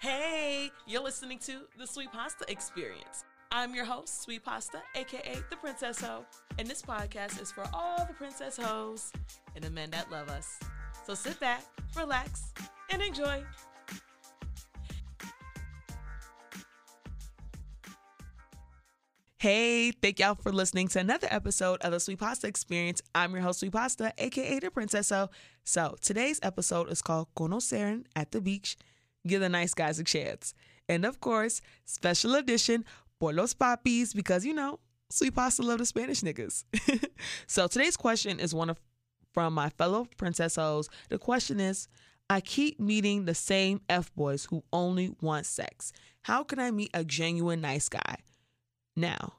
Hey, you're listening to the Sweet Pasta Experience. I'm your host, Sweet Pasta, aka the Princess Ho, and this podcast is for all the princess hoes and the men that love us. So sit back, relax, and enjoy. Hey, thank y'all for listening to another episode of the Sweet Pasta Experience. I'm your host, Sweet Pasta, aka the Princess Ho. So today's episode is called Conoceren at the Beach. Give the nice guys a chance. And of course, special edition for los papis, because you know, Sweet Pasta love the Spanish niggas. so today's question is one of from my fellow princessos. The question is I keep meeting the same F boys who only want sex. How can I meet a genuine nice guy? Now,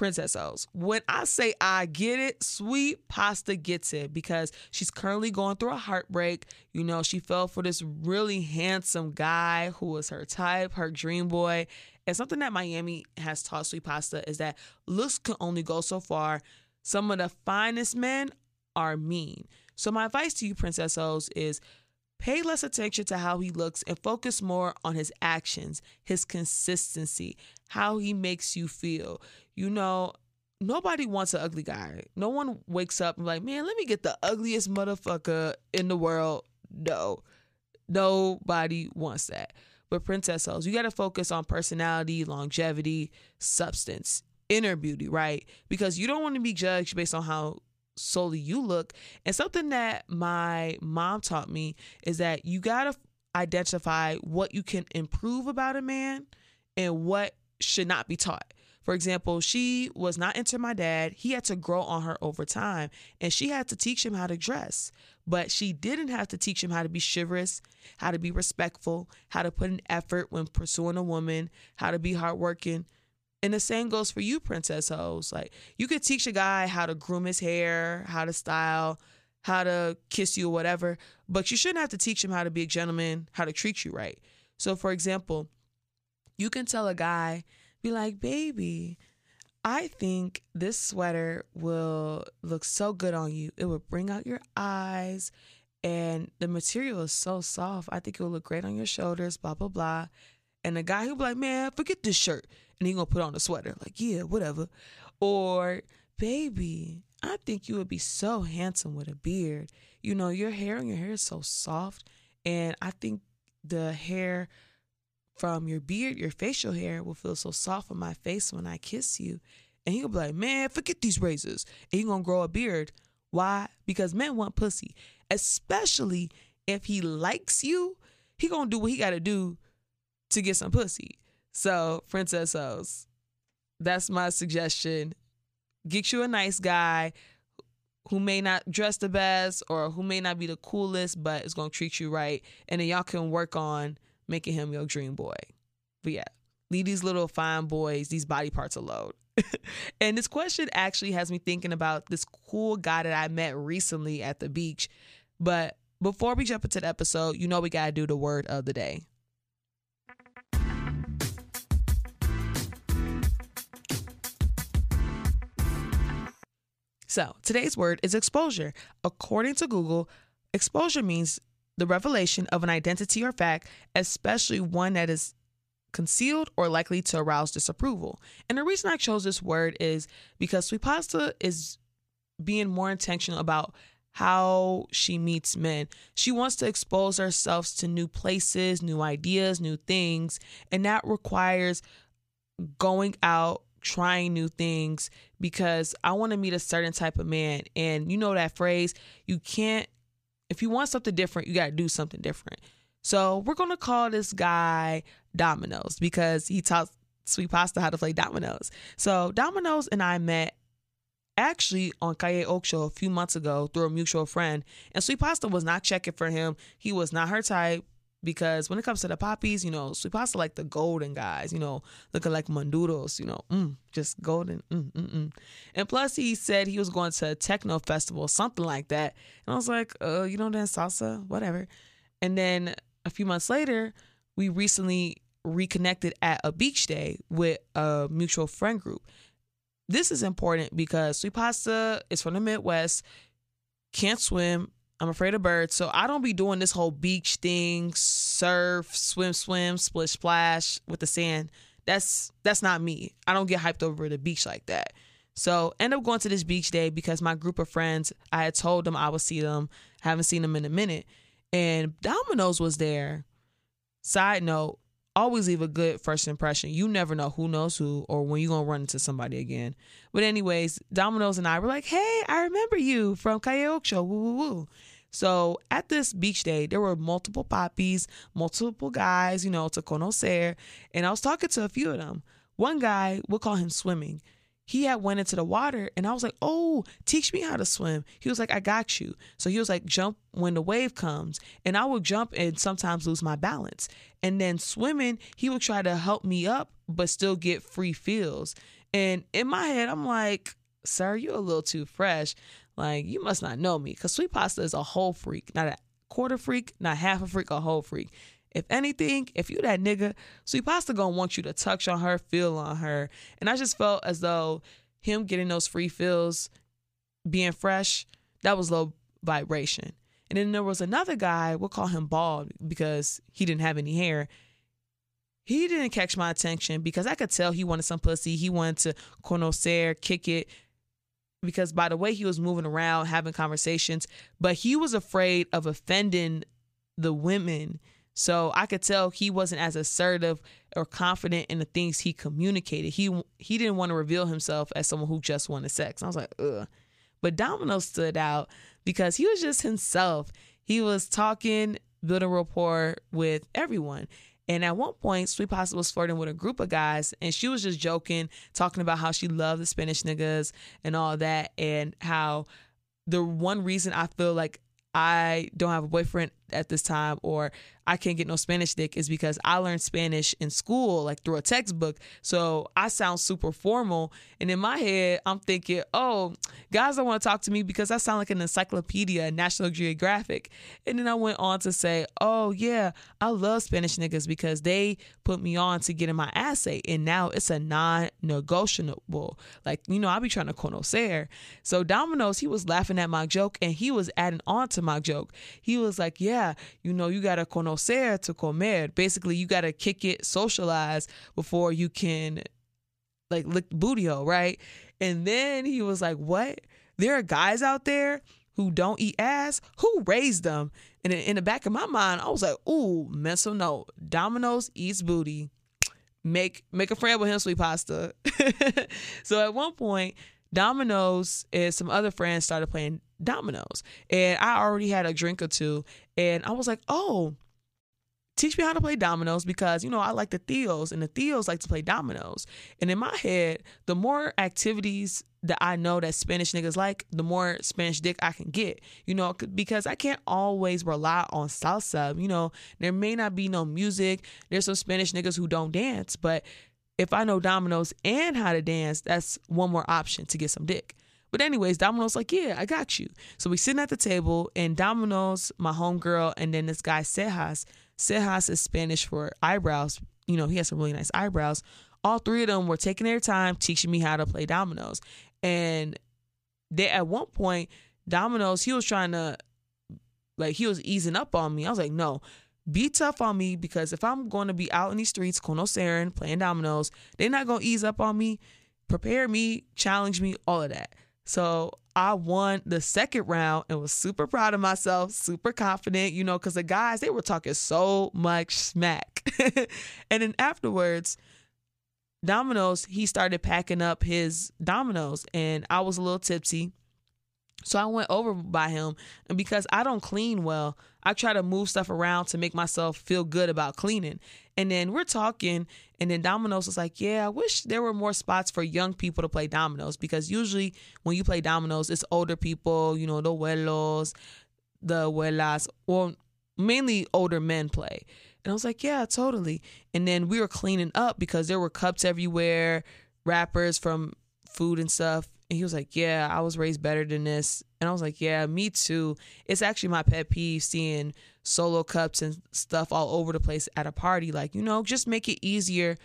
princessos, when I say I get it, sweet pasta gets it because she's currently going through a heartbreak. You know, she fell for this really handsome guy who was her type, her dream boy. And something that Miami has taught sweet pasta is that looks can only go so far. Some of the finest men are mean. So my advice to you, princessos, is Pay less attention to how he looks and focus more on his actions, his consistency, how he makes you feel. You know, nobody wants an ugly guy. No one wakes up and like, man, let me get the ugliest motherfucker in the world. No, nobody wants that. But princessos, you got to focus on personality, longevity, substance, inner beauty, right? Because you don't want to be judged based on how solely you look. And something that my mom taught me is that you got to identify what you can improve about a man and what should not be taught. For example, she was not into my dad. He had to grow on her over time, and she had to teach him how to dress. But she didn't have to teach him how to be chivalrous, how to be respectful, how to put an effort when pursuing a woman, how to be hardworking. And the same goes for you, princess hoes. Like you could teach a guy how to groom his hair, how to style, how to kiss you or whatever, but you shouldn't have to teach him how to be a gentleman, how to treat you right. So for example, you can tell a guy, be like, baby, I think this sweater will look so good on you. It will bring out your eyes and the material is so soft. I think it will look great on your shoulders, blah, blah, blah. And the guy who'll be like, man, forget this shirt and he gonna put on a sweater. Like, yeah, whatever. Or, baby, I think you would be so handsome with a beard. You know, your hair and your hair is so soft. And I think the hair from your beard, your facial hair, will feel so soft on my face when I kiss you. And he'll be like, man, forget these razors. And he gonna grow a beard. Why? Because men want pussy. Especially if he likes you, he gonna do what he gotta do to get some pussy. So, princessos, that's my suggestion. Get you a nice guy who may not dress the best or who may not be the coolest, but is going to treat you right. And then y'all can work on making him your dream boy. But yeah, leave these little fine boys, these body parts alone. and this question actually has me thinking about this cool guy that I met recently at the beach. But before we jump into the episode, you know we got to do the word of the day. So today's word is exposure. According to Google, exposure means the revelation of an identity or fact, especially one that is concealed or likely to arouse disapproval. And the reason I chose this word is because Sweet Pasta is being more intentional about how she meets men. She wants to expose herself to new places, new ideas, new things, and that requires going out trying new things because I want to meet a certain type of man. And you know that phrase, you can't, if you want something different, you got to do something different. So we're going to call this guy Dominoes because he taught Sweet Pasta how to play dominoes. So Dominoes and I met actually on Calle Ocho a few months ago through a mutual friend. And Sweet Pasta was not checking for him. He was not her type because when it comes to the papis, you know, Sweet Pasta like the golden guys, you know, looking like maduros, you know, mm, just golden. Mm, mm, mm. And plus, he said he was going to a techno festival, something like that. And I was like, uh, you don't dance salsa, whatever. And then a few months later, we recently reconnected at a beach day with a mutual friend group. This is important because Sweet Pasta is from the Midwest, can't swim, I'm afraid of birds. So I don't be doing this whole beach thing, surf, swim, swim, splish, splash with the sand. That's that's not me. I don't get hyped over the beach like that. So end up going to this beach day because my group of friends, I had told them I would see them. Haven't seen them in a minute. And Domino's was there. Side note, always leave a good first impression. You never know who knows who or when you're gonna run into somebody again. But anyways, Domino's and I were like, hey, I remember you from Calle Ocho. Woo woo woo. So at this beach day, there were multiple papis, multiple guys, you know, to conocer. And I was talking to a few of them. One guy, we'll call him swimming he had went into the water and I was like, "Oh, teach me how to swim." He was like, "I got you." So he was like, "Jump when the wave comes." And I would jump and sometimes lose my balance. And then swimming, he would try to help me up but still get free feels. And in my head, I'm like, "Sir, you're a little too fresh. Like, you must not know me cuz Sweet Pasta is a whole freak, not a quarter freak, not half a freak, a whole freak. If anything, if you that nigga, Sweet Pasta gonna want you to touch on her, feel on her. And I just felt as though him getting those free feels, being fresh, that was low vibration. And then there was another guy, we'll call him bald because he didn't have any hair. He didn't catch my attention because I could tell he wanted some pussy. He wanted to conocer, kick it. Because by the way he was moving around, having conversations, but he was afraid of offending the women so I could tell he wasn't as assertive or confident in the things he communicated. He he didn't want to reveal himself as someone who just wanted sex. I was like, ugh. But Domino stood out because he was just himself. He was talking, building rapport with everyone. And at one point, Sweet Pasta was flirting with a group of guys, and she was just joking, talking about how she loved the Spanish niggas and all that, and how the one reason I feel like I don't have a boyfriend at this time or I can't get no Spanish dick is because I learned Spanish in school, like through a textbook. So I sound super formal. And in my head, I'm thinking, oh, guys don't want to talk to me because I sound like an encyclopedia, National Geographic. And then I went on to say, oh, yeah, I love Spanish niggas because they put me on to getting my assay. And now it's a non negotiable. Like, you know, I'll be trying to conocer. So Domino's, he was laughing at my joke and he was adding on to my joke. He was like, yeah, you know, you got to conocer to comer. Basically, you got to kick it, socialize before you can like lick booty hole, right? And then he was like, what? There are guys out there who don't eat ass? Who raised them? And in the back of my mind, I was like, ooh, mental note. Domino's eats booty. Make make a friend with him, sweet pasta. so at one point, Domino's and some other friends started playing dominoes. And I already had a drink or two. And I was like, oh, teach me how to play dominoes because, you know, I like the tíos and the tíos like to play dominoes. And in my head, the more activities that I know that Spanish niggas like, the more Spanish dick I can get, you know, because I can't always rely on salsa. You know, there may not be no music. There's some Spanish niggas who don't dance, but if I know dominoes and how to dance, that's one more option to get some dick. But anyways, Domino's like, yeah, I got you. So we sitting at the table, and Domino's, my homegirl, and then this guy Cejas. Cejas is Spanish for eyebrows. You know, he has some really nice eyebrows. All three of them were taking their time teaching me how to play dominoes. And they at one point, Domino's, he was trying to like he was easing up on me. I was like, no, be tough on me because if I'm going to be out in these streets, conocering, playing dominoes, they're not going to ease up on me. Prepare me, challenge me, all of that. So I won the second round and was super proud of myself, super confident, you know, because the guys, they were talking so much smack. and then afterwards, Domino's, he started packing up his dominoes and I was a little tipsy. So I went over by him, and because I don't clean well, I try to move stuff around to make myself feel good about cleaning. And then we're talking, and then Domino's was like, Yeah, I wish there were more spots for young people to play dominoes because usually when you play dominoes, it's older people, you know, the abuelos, the abuelas, or mainly older men play. And I was like, Yeah, totally. And then we were cleaning up because there were cups everywhere, wrappers from food and stuff. And he was like, Yeah, I was raised better than this. And I was like, Yeah, me too. It's actually my pet peeve seeing solo cups and stuff all over the place at a party. Like, you know, just make it easier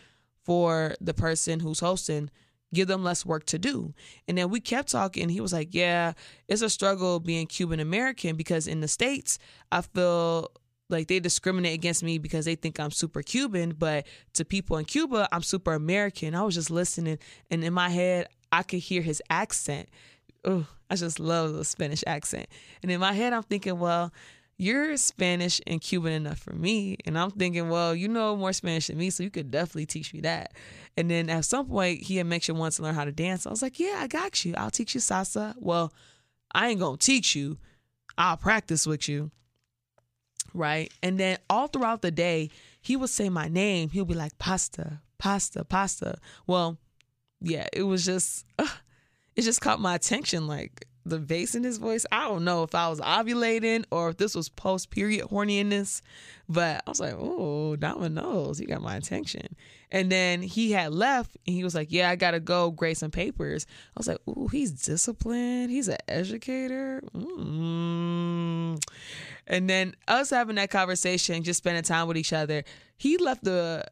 for the person who's hosting. give them less work to do. And then we kept talking. He was like, Yeah, it's a struggle being Cuban American because in the States, I feel like they discriminate against me because they think I'm super Cuban, but to people in Cuba, I'm super American. I was just listening, and in my head, I could hear his accent. Oh, I just love the Spanish accent. And in my head, I'm thinking, well, you're Spanish and Cuban enough for me. And I'm thinking, well, you know more Spanish than me, so you could definitely teach me that. And then at some point, he had mentioned once to learn how to dance. I was like, yeah, I got you. I'll teach you salsa. Well, I ain't gonna teach you. I'll practice with you right? And then all throughout the day, he would say my name. He'll be like, pasta, pasta, pasta. Well, yeah, it was just, uh, it just caught my attention. Like the bass in his voice. I don't know if I was ovulating or if this was post period horniness, but I was like, oh, Dominoes. He got my attention. And then he had left and he was like, yeah, I got to go grade some papers. I was like, oh, he's disciplined. He's an educator. Mm. And then us having that conversation, just spending time with each other, he left the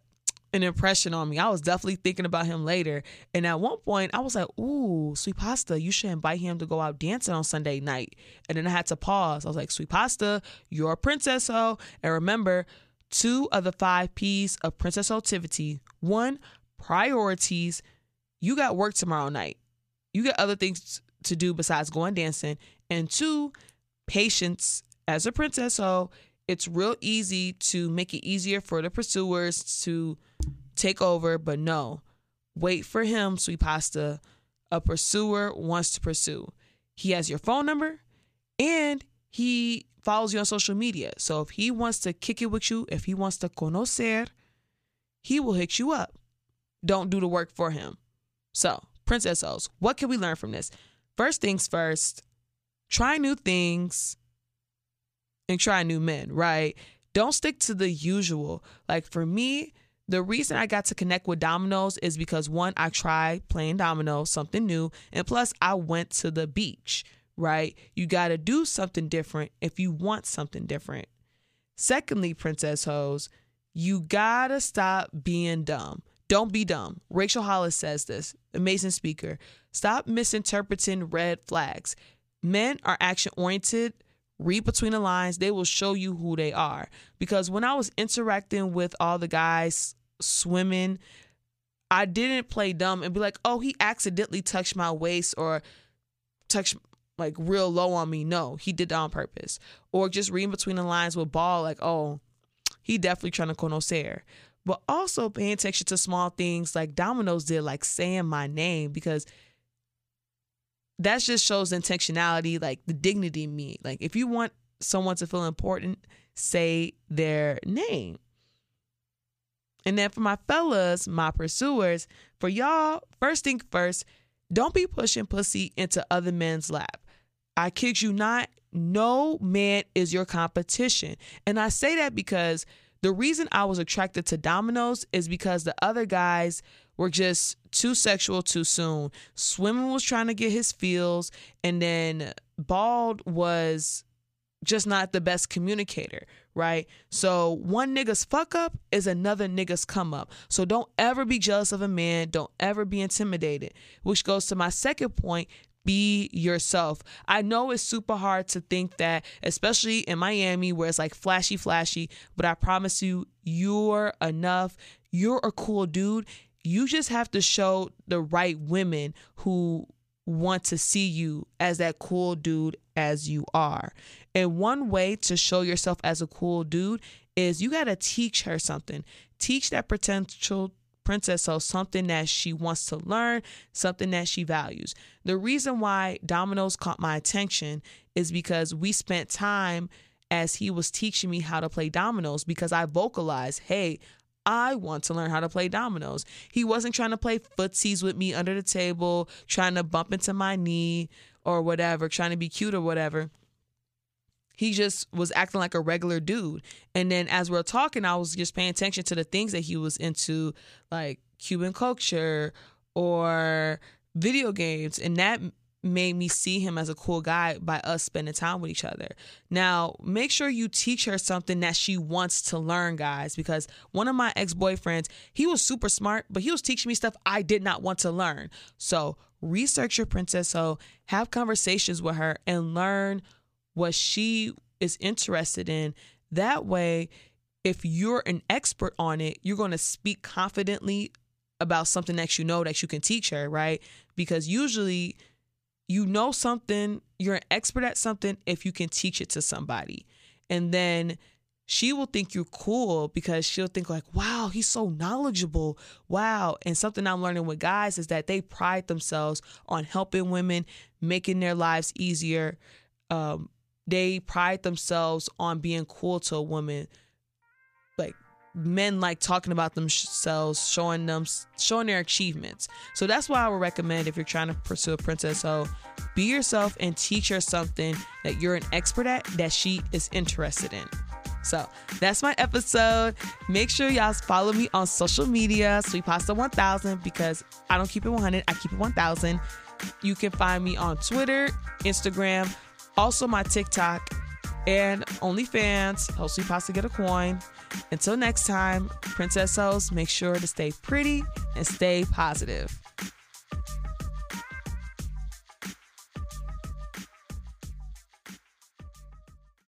an impression on me. I was definitely thinking about him later. And at one point, I was like, Ooh, Sweet Pasta, you should invite him to go out dancing on Sunday night. And then I had to pause. I was like, Sweet Pasta, you're a princess, oh. And remember, two of the five P's of princess activity. One, priorities. You got work tomorrow night. You got other things to do besides going dancing. And two, patience as a princess. So it's real easy to make it easier for the pursuers to take over, but no, wait for him, sweet pasta. A pursuer wants to pursue. He has your phone number and he follows you on social media. So if he wants to kick it with you, if he wants to conocer, he will hit you up. Don't do the work for him. So, Princess O's, what can we learn from this? First things first, try new things and try new men, right? Don't stick to the usual. Like for me, the reason I got to connect with dominoes is because one, I tried playing dominoes, something new, and plus I went to the beach, right? You got to do something different if you want something different. Secondly, Princess Hoes, you got to stop being dumb. Don't be dumb. Rachel Hollis says this, amazing speaker. Stop misinterpreting red flags. Men are action oriented read between the lines they will show you who they are. Because when i was interacting with all the guys swimming i didn't play dumb and be like oh he accidentally touched my waist or touched like real low on me. No he did that on purpose. Or just reading between the lines with ball like oh he definitely trying to conocer but also paying attention to small things like dominoes did like saying my name because that just shows intentionality, like the dignity me. Like if you want someone to feel important, say their name. And then for my fellas, my pursuers, for y'all, first thing first, don't be pushing pussy into other men's lap. I kid you not, no man is your competition. And I say that because the reason I was attracted to Dominoes is because the other guys were just too sexual too soon. Swimming was trying to get his feels, and then Bald was just not the best communicator, right? So one nigga's fuck up is another nigga's come up. So don't ever be jealous of a man. Don't ever be intimidated. Which goes to my second point. Be yourself. I know it's super hard to think that, especially in Miami where it's like flashy, flashy, but I promise you, you're enough. You're a cool dude you just have to show the right women who want to see you as that cool dude as you are. And one way to show yourself as a cool dude is you got to teach her something. Teach that potential princess so something that she wants to learn, something that she values. The reason why Dominoes caught my attention is because we spent time as he was teaching me how to play dominoes because I vocalized, hey, I want to learn how to play dominoes. He wasn't trying to play footsies with me under the table, trying to bump into my knee or whatever, trying to be cute or whatever. He just was acting like a regular dude. And then as we are talking, I was just paying attention to the things that he was into, like Cuban culture or video games. And that made me see him as a cool guy by us spending time with each other. Now, make sure you teach her something that she wants to learn, guys, because one of my ex boyfriends, he was super smart, but he was teaching me stuff I did not want to learn. So, research your princess so have conversations with her and learn what she is interested in. That way, if you're an expert on it, you're going to speak confidently about something that you know that you can teach her, right? Because usually, you know something, you're an expert at something if you can teach it to somebody. And then she will think you're cool because she'll think like, "Wow, he's so knowledgeable." Wow. And something I'm learning with guys is that they pride themselves on helping women, making their lives easier. Um, they pride themselves on being cool to a woman. Men like talking about themselves, showing them, showing their achievements. So that's why I would recommend if you're trying to pursue a princess hoe, be yourself and teach her something that you're an expert at that she is interested in. So that's my episode. Make sure y'all follow me on social media, Sweet Pasta 1000, because I don't keep it 100, I keep it 1000. You can find me on Twitter, Instagram, also my TikTok, and OnlyFans. Sweet Pasta get a coin. Until next time, Princess make sure to stay pretty and stay positive.